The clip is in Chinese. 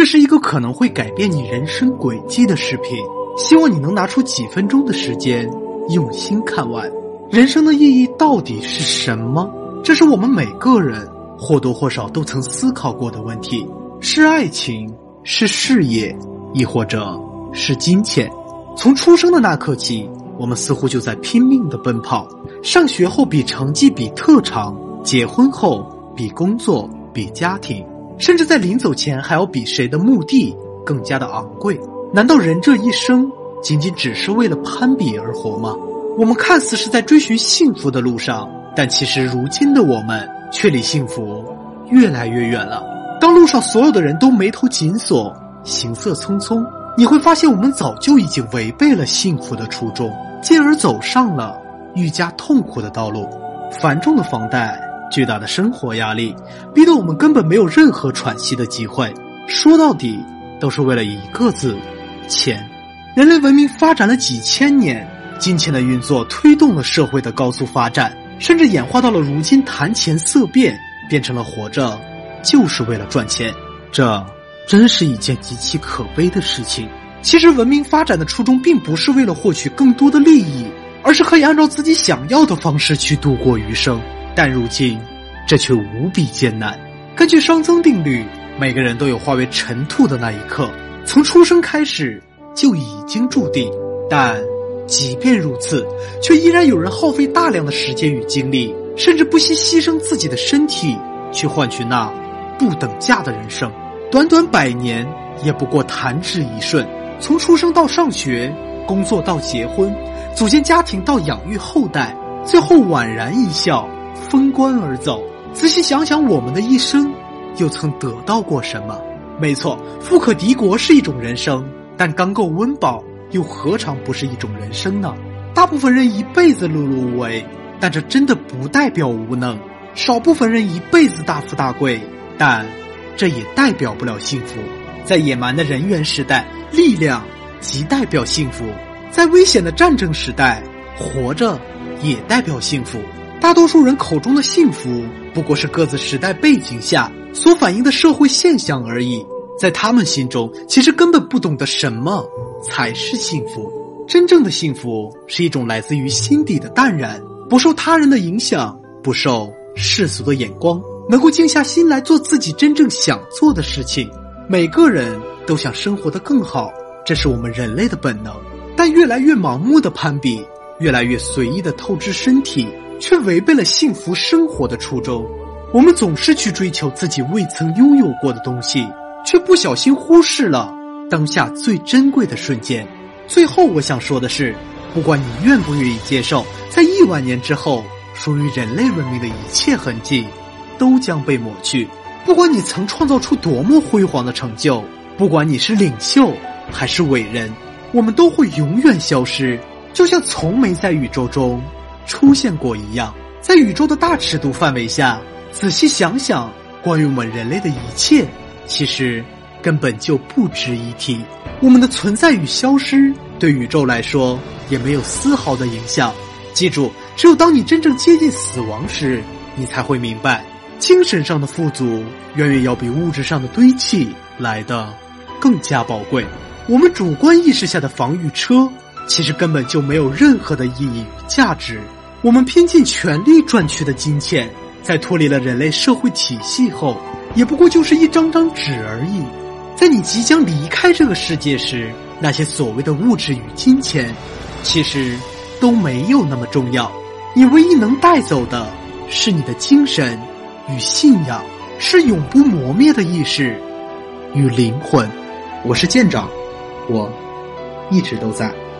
这是一个可能会改变你人生轨迹的视频，希望你能拿出几分钟的时间，用心看完。人生的意义到底是什么？这是我们每个人或多或少都曾思考过的问题：是爱情，是事业，亦或者是金钱？从出生的那刻起，我们似乎就在拼命的奔跑。上学后比成绩，比特长；结婚后比工作，比家庭，甚至在临走前还要比谁的墓地更加的昂贵。难道人这一生仅仅只是为了攀比而活吗？我们看似是在追寻幸福的路上，但其实如今的我们却离幸福越来越远了。当路上所有的人都眉头紧锁、行色匆匆，你会发现我们早就已经违背了幸福的初衷，进而走上了愈加痛苦的道路。繁重的房贷、巨大的生活压力，逼得我们根本没有任何喘息的机会。说到底，都是为了一个字：钱。人类文明发展了几千年。金钱的运作推动了社会的高速发展，甚至演化到了如今谈钱色变，变成了活着就是为了赚钱。这真是一件极其可悲的事情。其实，文明发展的初衷并不是为了获取更多的利益，而是可以按照自己想要的方式去度过余生。但如今，这却无比艰难。根据熵增定律，每个人都有化为尘土的那一刻，从出生开始就已经注定。但。即便如此，却依然有人耗费大量的时间与精力，甚至不惜牺牲自己的身体，去换取那不等价的人生。短短百年，也不过弹指一瞬。从出生到上学，工作到结婚，组建家庭到养育后代，最后宛然一笑，封官而走。仔细想想，我们的一生，又曾得到过什么？没错，富可敌国是一种人生，但刚够温饱。又何尝不是一种人生呢？大部分人一辈子碌碌无为，但这真的不代表无能；少部分人一辈子大富大贵，但这也代表不了幸福。在野蛮的人猿时代，力量即代表幸福；在危险的战争时代，活着也代表幸福。大多数人口中的幸福，不过是各自时代背景下所反映的社会现象而已。在他们心中，其实根本不懂得什么才是幸福。真正的幸福是一种来自于心底的淡然，不受他人的影响，不受世俗的眼光，能够静下心来做自己真正想做的事情。每个人都想生活的更好，这是我们人类的本能。但越来越盲目的攀比，越来越随意的透支身体，却违背了幸福生活的初衷。我们总是去追求自己未曾拥有过的东西。却不小心忽视了当下最珍贵的瞬间。最后，我想说的是，不管你愿不愿意接受，在亿万年之后，属于人类文明的一切痕迹都将被抹去。不管你曾创造出多么辉煌的成就，不管你是领袖还是伟人，我们都会永远消失，就像从没在宇宙中出现过一样。在宇宙的大尺度范围下，仔细想想，关于我们人类的一切。其实根本就不值一提。我们的存在与消失，对宇宙来说也没有丝毫的影响。记住，只有当你真正接近死亡时，你才会明白，精神上的富足远远要比物质上的堆砌来的更加宝贵。我们主观意识下的防御车，其实根本就没有任何的意义与价值。我们拼尽全力赚取的金钱，在脱离了人类社会体系后。也不过就是一张张纸而已，在你即将离开这个世界时，那些所谓的物质与金钱，其实都没有那么重要。你唯一能带走的，是你的精神与信仰，是永不磨灭的意识与灵魂。我是舰长，我一直都在。